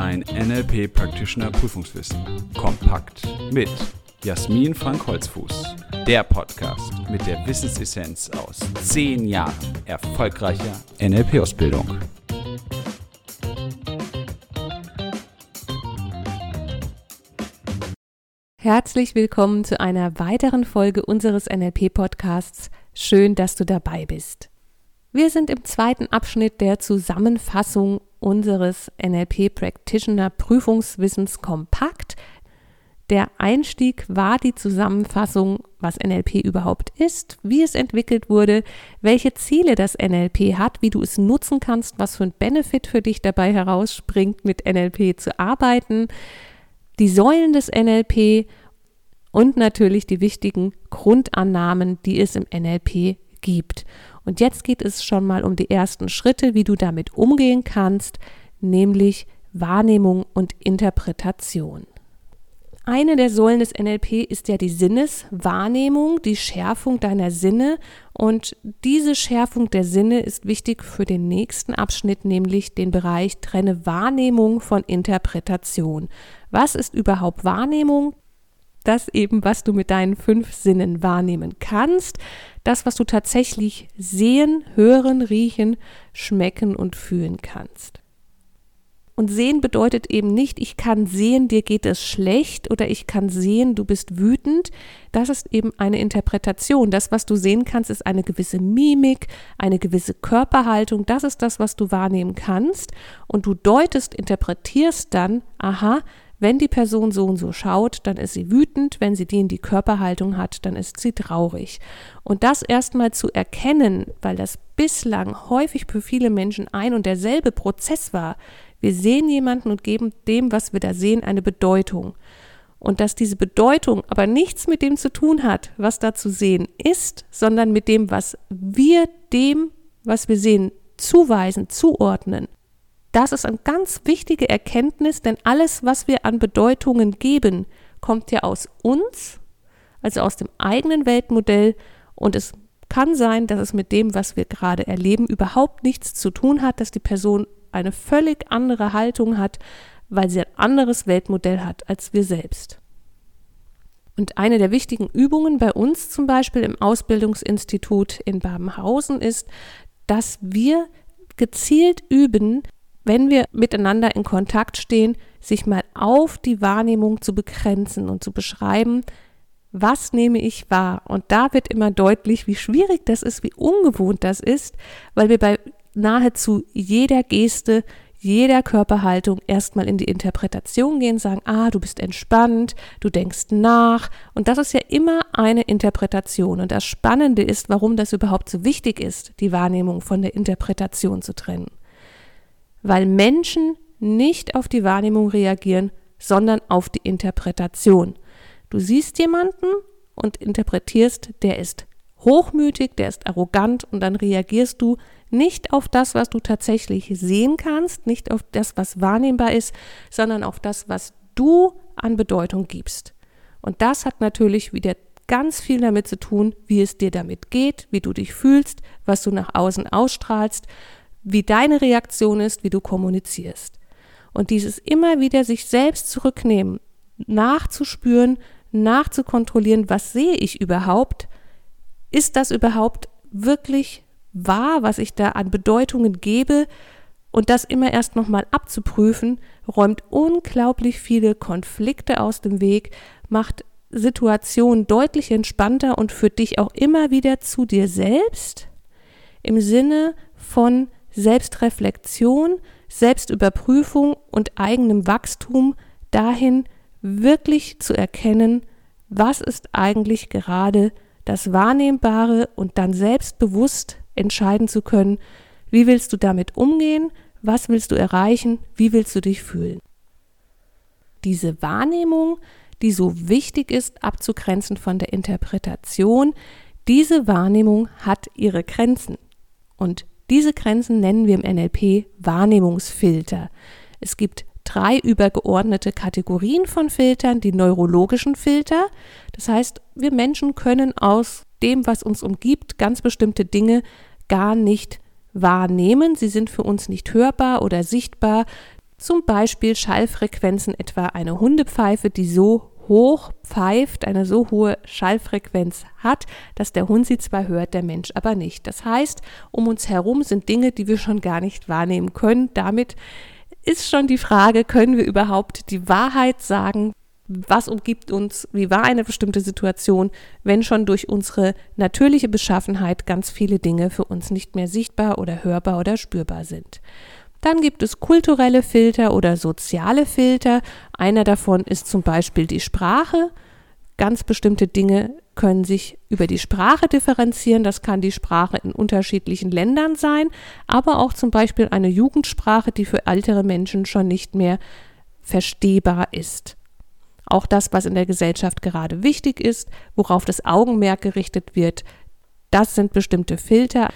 Dein NLP Practitioner Prüfungswissen. Kompakt mit Jasmin Frank Holzfuß. Der Podcast mit der Wissensessenz aus zehn Jahren erfolgreicher NLP-Ausbildung. Herzlich willkommen zu einer weiteren Folge unseres NLP-Podcasts. Schön, dass du dabei bist. Wir sind im zweiten Abschnitt der Zusammenfassung unseres NLP Practitioner Prüfungswissens kompakt. Der Einstieg war die Zusammenfassung, was NLP überhaupt ist, wie es entwickelt wurde, welche Ziele das NLP hat, wie du es nutzen kannst, was für ein Benefit für dich dabei herausspringt, mit NLP zu arbeiten, die Säulen des NLP und natürlich die wichtigen Grundannahmen, die es im NLP gibt. Und jetzt geht es schon mal um die ersten Schritte, wie du damit umgehen kannst, nämlich Wahrnehmung und Interpretation. Eine der Säulen des NLP ist ja die Sinneswahrnehmung, die Schärfung deiner Sinne. Und diese Schärfung der Sinne ist wichtig für den nächsten Abschnitt, nämlich den Bereich Trenne Wahrnehmung von Interpretation. Was ist überhaupt Wahrnehmung? Das eben, was du mit deinen fünf Sinnen wahrnehmen kannst, das, was du tatsächlich sehen, hören, riechen, schmecken und fühlen kannst. Und sehen bedeutet eben nicht, ich kann sehen, dir geht es schlecht oder ich kann sehen, du bist wütend. Das ist eben eine Interpretation. Das, was du sehen kannst, ist eine gewisse Mimik, eine gewisse Körperhaltung. Das ist das, was du wahrnehmen kannst. Und du deutest, interpretierst dann, aha, wenn die Person so und so schaut, dann ist sie wütend, wenn sie die in die Körperhaltung hat, dann ist sie traurig. Und das erstmal zu erkennen, weil das bislang häufig für viele Menschen ein und derselbe Prozess war. Wir sehen jemanden und geben dem, was wir da sehen, eine Bedeutung. Und dass diese Bedeutung aber nichts mit dem zu tun hat, was da zu sehen ist, sondern mit dem, was wir dem, was wir sehen, zuweisen, zuordnen. Das ist eine ganz wichtige Erkenntnis, denn alles, was wir an Bedeutungen geben, kommt ja aus uns, also aus dem eigenen Weltmodell und es kann sein, dass es mit dem, was wir gerade erleben, überhaupt nichts zu tun hat, dass die Person eine völlig andere Haltung hat, weil sie ein anderes Weltmodell hat als wir selbst. Und eine der wichtigen Übungen bei uns zum Beispiel im Ausbildungsinstitut in Babenhausen ist, dass wir gezielt üben, wenn wir miteinander in Kontakt stehen, sich mal auf die Wahrnehmung zu begrenzen und zu beschreiben, was nehme ich wahr? Und da wird immer deutlich, wie schwierig das ist, wie ungewohnt das ist, weil wir bei nahezu jeder Geste, jeder Körperhaltung erstmal in die Interpretation gehen, sagen, ah, du bist entspannt, du denkst nach. Und das ist ja immer eine Interpretation. Und das Spannende ist, warum das überhaupt so wichtig ist, die Wahrnehmung von der Interpretation zu trennen weil Menschen nicht auf die Wahrnehmung reagieren, sondern auf die Interpretation. Du siehst jemanden und interpretierst, der ist hochmütig, der ist arrogant und dann reagierst du nicht auf das, was du tatsächlich sehen kannst, nicht auf das, was wahrnehmbar ist, sondern auf das, was du an Bedeutung gibst. Und das hat natürlich wieder ganz viel damit zu tun, wie es dir damit geht, wie du dich fühlst, was du nach außen ausstrahlst wie deine Reaktion ist, wie du kommunizierst. Und dieses immer wieder sich selbst zurücknehmen, nachzuspüren, nachzukontrollieren, was sehe ich überhaupt? Ist das überhaupt wirklich wahr, was ich da an Bedeutungen gebe? Und das immer erst nochmal abzuprüfen, räumt unglaublich viele Konflikte aus dem Weg, macht Situationen deutlich entspannter und führt dich auch immer wieder zu dir selbst im Sinne von Selbstreflexion, Selbstüberprüfung und eigenem Wachstum dahin, wirklich zu erkennen, was ist eigentlich gerade das Wahrnehmbare und dann selbstbewusst entscheiden zu können, wie willst du damit umgehen, was willst du erreichen, wie willst du dich fühlen. Diese Wahrnehmung, die so wichtig ist, abzugrenzen von der Interpretation, diese Wahrnehmung hat ihre Grenzen. Und diese Grenzen nennen wir im NLP Wahrnehmungsfilter. Es gibt drei übergeordnete Kategorien von Filtern, die neurologischen Filter. Das heißt, wir Menschen können aus dem, was uns umgibt, ganz bestimmte Dinge gar nicht wahrnehmen. Sie sind für uns nicht hörbar oder sichtbar. Zum Beispiel Schallfrequenzen, etwa eine Hundepfeife, die so hoch pfeift, eine so hohe Schallfrequenz hat, dass der Hund sie zwar hört, der Mensch aber nicht. Das heißt, um uns herum sind Dinge, die wir schon gar nicht wahrnehmen können. Damit ist schon die Frage, können wir überhaupt die Wahrheit sagen? Was umgibt uns? Wie war eine bestimmte Situation, wenn schon durch unsere natürliche Beschaffenheit ganz viele Dinge für uns nicht mehr sichtbar oder hörbar oder spürbar sind? Dann gibt es kulturelle Filter oder soziale Filter. Einer davon ist zum Beispiel die Sprache. Ganz bestimmte Dinge können sich über die Sprache differenzieren. Das kann die Sprache in unterschiedlichen Ländern sein, aber auch zum Beispiel eine Jugendsprache, die für ältere Menschen schon nicht mehr verstehbar ist. Auch das, was in der Gesellschaft gerade wichtig ist, worauf das Augenmerk gerichtet wird, das sind bestimmte Filter.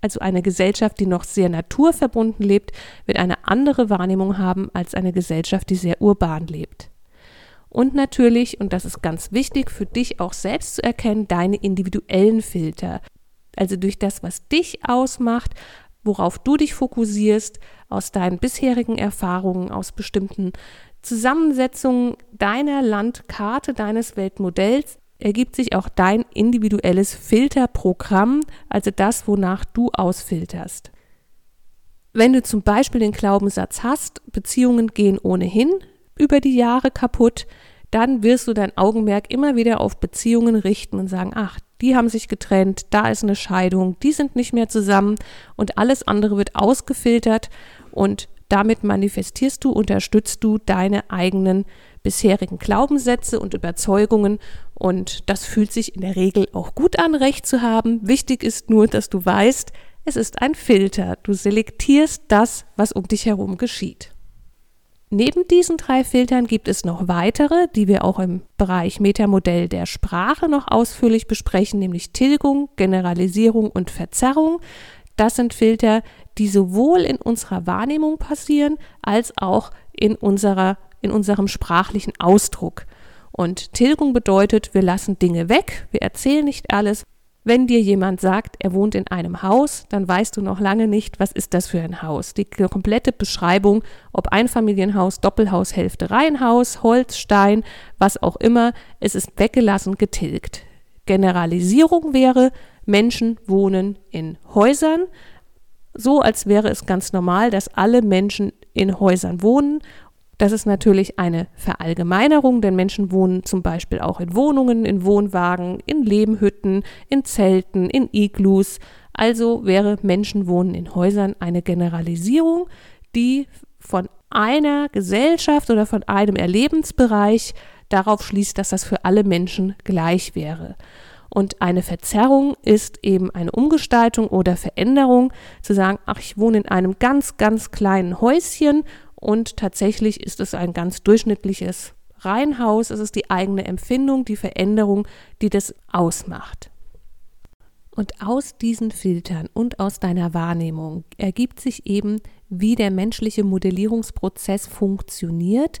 Also eine Gesellschaft, die noch sehr naturverbunden lebt, wird eine andere Wahrnehmung haben als eine Gesellschaft, die sehr urban lebt. Und natürlich, und das ist ganz wichtig für dich auch selbst zu erkennen, deine individuellen Filter. Also durch das, was dich ausmacht, worauf du dich fokussierst, aus deinen bisherigen Erfahrungen, aus bestimmten Zusammensetzungen deiner Landkarte, deines Weltmodells, ergibt sich auch dein individuelles Filterprogramm, also das, wonach du ausfilterst. Wenn du zum Beispiel den Glaubenssatz hast, Beziehungen gehen ohnehin über die Jahre kaputt, dann wirst du dein Augenmerk immer wieder auf Beziehungen richten und sagen, ach, die haben sich getrennt, da ist eine Scheidung, die sind nicht mehr zusammen und alles andere wird ausgefiltert und damit manifestierst du, unterstützt du deine eigenen bisherigen Glaubenssätze und Überzeugungen und das fühlt sich in der Regel auch gut an, recht zu haben. Wichtig ist nur, dass du weißt, es ist ein Filter. Du selektierst das, was um dich herum geschieht. Neben diesen drei Filtern gibt es noch weitere, die wir auch im Bereich Metamodell der Sprache noch ausführlich besprechen, nämlich Tilgung, Generalisierung und Verzerrung. Das sind Filter, die sowohl in unserer Wahrnehmung passieren als auch in unserer in unserem sprachlichen Ausdruck. Und Tilgung bedeutet, wir lassen Dinge weg, wir erzählen nicht alles. Wenn dir jemand sagt, er wohnt in einem Haus, dann weißt du noch lange nicht, was ist das für ein Haus. Die komplette Beschreibung, ob Einfamilienhaus, Doppelhaus, Hälfte Reihenhaus, Holz, Stein, was auch immer, es ist weggelassen, getilgt. Generalisierung wäre, Menschen wohnen in Häusern, so als wäre es ganz normal, dass alle Menschen in Häusern wohnen das ist natürlich eine Verallgemeinerung, denn Menschen wohnen zum Beispiel auch in Wohnungen, in Wohnwagen, in Lehmhütten, in Zelten, in Iglus. Also wäre Menschenwohnen in Häusern eine Generalisierung, die von einer Gesellschaft oder von einem Erlebensbereich darauf schließt, dass das für alle Menschen gleich wäre. Und eine Verzerrung ist eben eine Umgestaltung oder Veränderung, zu sagen, ach, ich wohne in einem ganz, ganz kleinen Häuschen und tatsächlich ist es ein ganz durchschnittliches Reihenhaus. Es ist die eigene Empfindung, die Veränderung, die das ausmacht. Und aus diesen Filtern und aus deiner Wahrnehmung ergibt sich eben, wie der menschliche Modellierungsprozess funktioniert,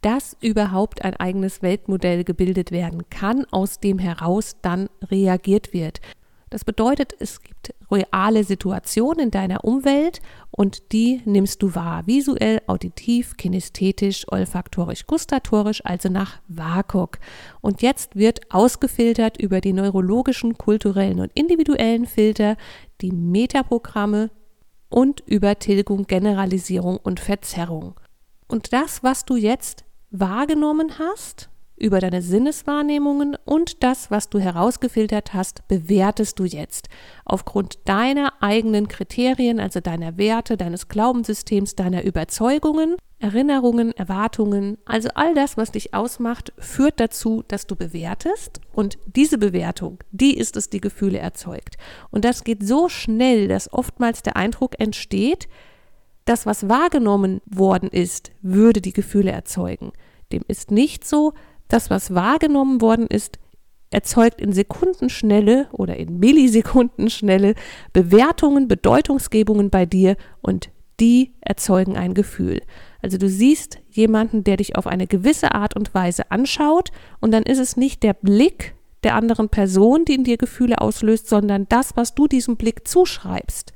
dass überhaupt ein eigenes Weltmodell gebildet werden kann, aus dem heraus dann reagiert wird. Das bedeutet, es gibt reale Situationen in deiner Umwelt und die nimmst du wahr, visuell, auditiv, kinästhetisch, olfaktorisch, gustatorisch, also nach WAKOK. Und jetzt wird ausgefiltert über die neurologischen, kulturellen und individuellen Filter, die Metaprogramme und über Tilgung, Generalisierung und Verzerrung. Und das, was du jetzt wahrgenommen hast, über deine Sinneswahrnehmungen und das, was du herausgefiltert hast, bewertest du jetzt. Aufgrund deiner eigenen Kriterien, also deiner Werte, deines Glaubenssystems, deiner Überzeugungen, Erinnerungen, Erwartungen, also all das, was dich ausmacht, führt dazu, dass du bewertest und diese Bewertung, die ist es, die Gefühle erzeugt. Und das geht so schnell, dass oftmals der Eindruck entsteht, das, was wahrgenommen worden ist, würde die Gefühle erzeugen. Dem ist nicht so, das, was wahrgenommen worden ist, erzeugt in Sekundenschnelle oder in Millisekundenschnelle Bewertungen, Bedeutungsgebungen bei dir und die erzeugen ein Gefühl. Also du siehst jemanden, der dich auf eine gewisse Art und Weise anschaut und dann ist es nicht der Blick der anderen Person, die in dir Gefühle auslöst, sondern das, was du diesem Blick zuschreibst,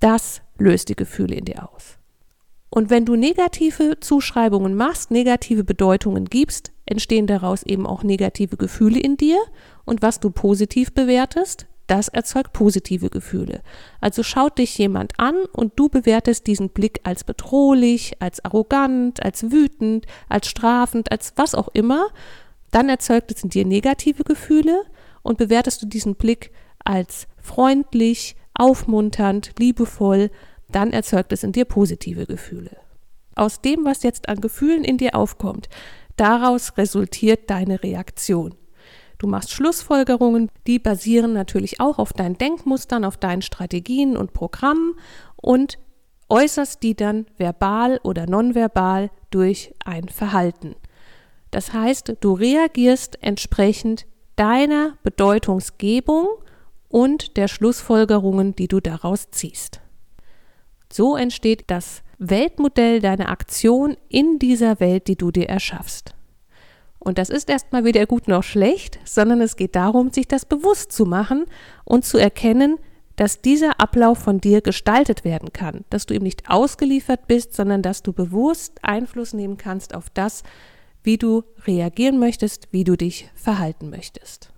das löst die Gefühle in dir aus. Und wenn du negative Zuschreibungen machst, negative Bedeutungen gibst, entstehen daraus eben auch negative Gefühle in dir. Und was du positiv bewertest, das erzeugt positive Gefühle. Also schaut dich jemand an und du bewertest diesen Blick als bedrohlich, als arrogant, als wütend, als strafend, als was auch immer. Dann erzeugt es in dir negative Gefühle und bewertest du diesen Blick als freundlich, aufmunternd, liebevoll, dann erzeugt es in dir positive Gefühle. Aus dem, was jetzt an Gefühlen in dir aufkommt, daraus resultiert deine Reaktion. Du machst Schlussfolgerungen, die basieren natürlich auch auf deinen Denkmustern, auf deinen Strategien und Programmen und äußerst die dann verbal oder nonverbal durch ein Verhalten. Das heißt, du reagierst entsprechend deiner Bedeutungsgebung und der Schlussfolgerungen, die du daraus ziehst. So entsteht das Weltmodell deiner Aktion in dieser Welt, die du dir erschaffst. Und das ist erstmal weder gut noch schlecht, sondern es geht darum, sich das bewusst zu machen und zu erkennen, dass dieser Ablauf von dir gestaltet werden kann, dass du ihm nicht ausgeliefert bist, sondern dass du bewusst Einfluss nehmen kannst auf das, wie du reagieren möchtest, wie du dich verhalten möchtest.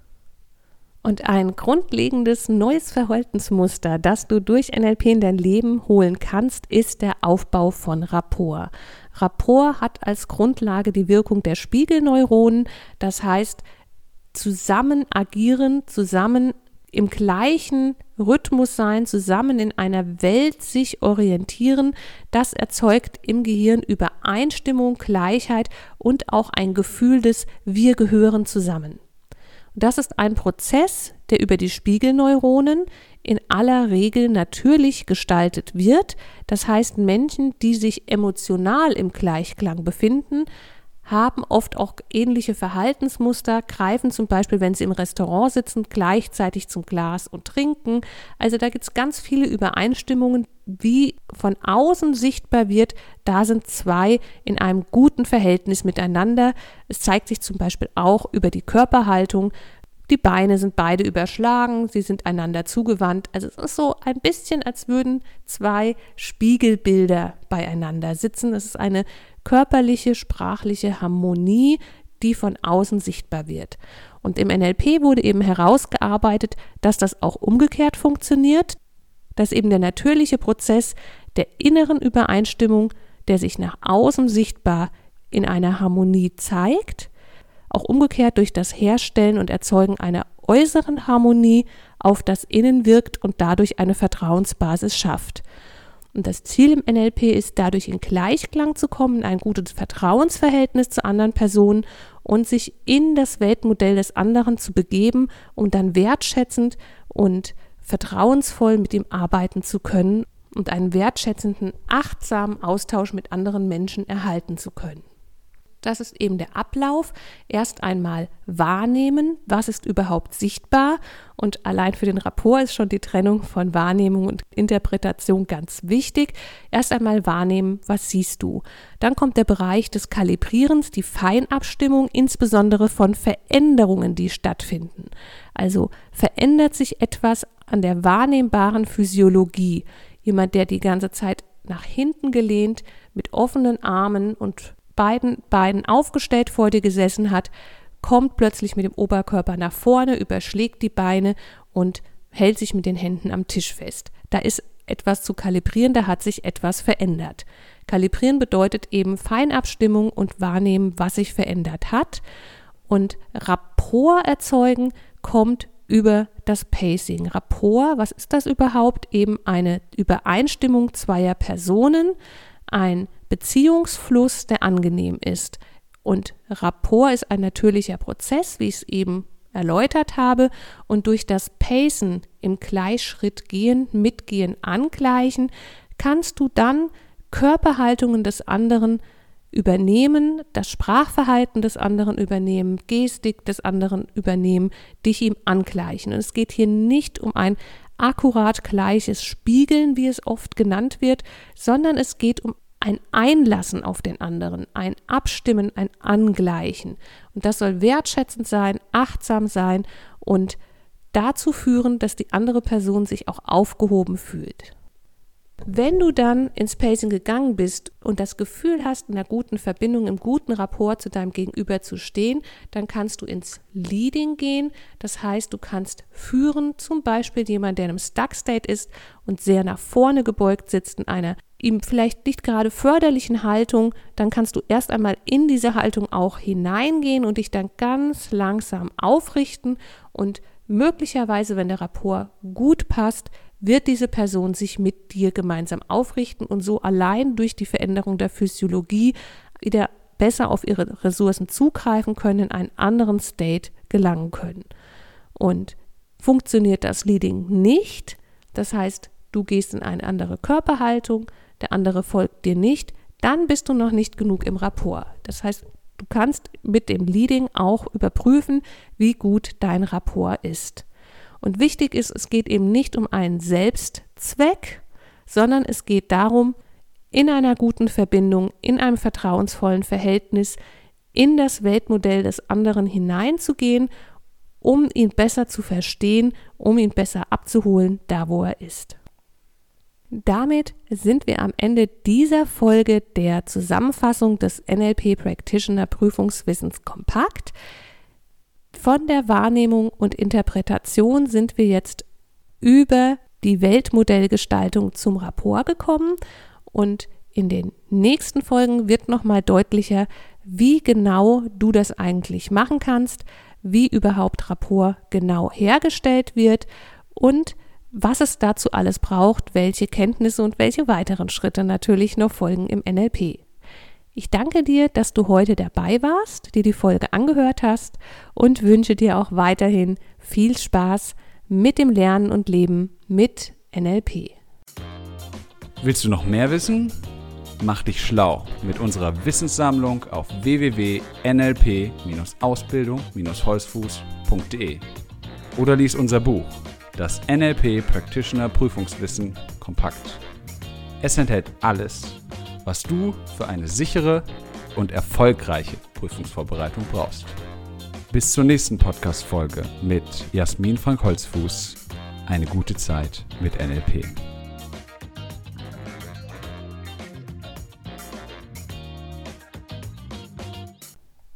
Und ein grundlegendes neues Verhaltensmuster, das du durch NLP in dein Leben holen kannst, ist der Aufbau von Rapport. Rapport hat als Grundlage die Wirkung der Spiegelneuronen, das heißt zusammen agieren, zusammen im gleichen Rhythmus sein, zusammen in einer Welt sich orientieren, das erzeugt im Gehirn Übereinstimmung, Gleichheit und auch ein Gefühl des Wir gehören zusammen. Das ist ein Prozess, der über die Spiegelneuronen in aller Regel natürlich gestaltet wird. Das heißt, Menschen, die sich emotional im Gleichklang befinden, haben oft auch ähnliche Verhaltensmuster, greifen zum Beispiel, wenn sie im Restaurant sitzen, gleichzeitig zum Glas und trinken. Also da gibt es ganz viele Übereinstimmungen, wie von außen sichtbar wird, da sind zwei in einem guten Verhältnis miteinander. Es zeigt sich zum Beispiel auch über die Körperhaltung. Die Beine sind beide überschlagen, sie sind einander zugewandt. Also es ist so ein bisschen, als würden zwei Spiegelbilder beieinander sitzen. Es ist eine körperliche, sprachliche Harmonie, die von außen sichtbar wird. Und im NLP wurde eben herausgearbeitet, dass das auch umgekehrt funktioniert, dass eben der natürliche Prozess der inneren Übereinstimmung, der sich nach außen sichtbar in einer Harmonie zeigt, auch umgekehrt durch das Herstellen und Erzeugen einer äußeren Harmonie auf das Innen wirkt und dadurch eine Vertrauensbasis schafft. Und das Ziel im NLP ist dadurch in Gleichklang zu kommen, ein gutes Vertrauensverhältnis zu anderen Personen und sich in das Weltmodell des anderen zu begeben, um dann wertschätzend und vertrauensvoll mit ihm arbeiten zu können und einen wertschätzenden, achtsamen Austausch mit anderen Menschen erhalten zu können. Das ist eben der Ablauf. Erst einmal wahrnehmen, was ist überhaupt sichtbar. Und allein für den Rapport ist schon die Trennung von Wahrnehmung und Interpretation ganz wichtig. Erst einmal wahrnehmen, was siehst du. Dann kommt der Bereich des Kalibrierens, die Feinabstimmung, insbesondere von Veränderungen, die stattfinden. Also verändert sich etwas an der wahrnehmbaren Physiologie. Jemand, der die ganze Zeit nach hinten gelehnt, mit offenen Armen und beiden Beinen aufgestellt vor dir gesessen hat, kommt plötzlich mit dem Oberkörper nach vorne, überschlägt die Beine und hält sich mit den Händen am Tisch fest. Da ist etwas zu kalibrieren, da hat sich etwas verändert. Kalibrieren bedeutet eben Feinabstimmung und wahrnehmen, was sich verändert hat. Und Rapport erzeugen kommt über das Pacing. Rapport, was ist das überhaupt? Eben eine Übereinstimmung zweier Personen, ein Beziehungsfluss, der angenehm ist. Und Rapport ist ein natürlicher Prozess, wie ich es eben erläutert habe. Und durch das Pacen im Gleichschritt gehen, mitgehen, angleichen, kannst du dann Körperhaltungen des anderen übernehmen, das Sprachverhalten des anderen übernehmen, Gestik des anderen übernehmen, dich ihm angleichen. Und es geht hier nicht um ein akkurat gleiches Spiegeln, wie es oft genannt wird, sondern es geht um ein Einlassen auf den anderen, ein Abstimmen, ein Angleichen. Und das soll wertschätzend sein, achtsam sein und dazu führen, dass die andere Person sich auch aufgehoben fühlt. Wenn du dann ins Pacing gegangen bist und das Gefühl hast, in einer guten Verbindung, im guten Rapport zu deinem Gegenüber zu stehen, dann kannst du ins Leading gehen. Das heißt, du kannst führen, zum Beispiel jemand, der in einem Stuck State ist und sehr nach vorne gebeugt sitzt, in einer ihm vielleicht nicht gerade förderlichen Haltung, dann kannst du erst einmal in diese Haltung auch hineingehen und dich dann ganz langsam aufrichten und möglicherweise, wenn der Rapport gut passt, wird diese Person sich mit dir gemeinsam aufrichten und so allein durch die Veränderung der Physiologie wieder besser auf ihre Ressourcen zugreifen können, in einen anderen State gelangen können. Und funktioniert das Leading nicht, das heißt, du gehst in eine andere Körperhaltung, der andere folgt dir nicht, dann bist du noch nicht genug im Rapport. Das heißt, du kannst mit dem Leading auch überprüfen, wie gut dein Rapport ist. Und wichtig ist, es geht eben nicht um einen Selbstzweck, sondern es geht darum, in einer guten Verbindung, in einem vertrauensvollen Verhältnis, in das Weltmodell des anderen hineinzugehen, um ihn besser zu verstehen, um ihn besser abzuholen, da wo er ist. Damit sind wir am Ende dieser Folge der Zusammenfassung des NLP Practitioner Prüfungswissens kompakt. Von der Wahrnehmung und Interpretation sind wir jetzt über die Weltmodellgestaltung zum Rapport gekommen und in den nächsten Folgen wird nochmal deutlicher, wie genau du das eigentlich machen kannst, wie überhaupt Rapport genau hergestellt wird und was es dazu alles braucht, welche Kenntnisse und welche weiteren Schritte natürlich noch folgen im NLP. Ich danke dir, dass du heute dabei warst, dir die Folge angehört hast und wünsche dir auch weiterhin viel Spaß mit dem Lernen und Leben mit NLP. Willst du noch mehr wissen? Mach dich schlau mit unserer Wissenssammlung auf www.nlp-ausbildung-holzfuß.de oder lies unser Buch das NLP Practitioner Prüfungswissen kompakt. Es enthält alles, was du für eine sichere und erfolgreiche Prüfungsvorbereitung brauchst. Bis zur nächsten Podcast-Folge mit Jasmin Frank Holzfuß. Eine gute Zeit mit NLP.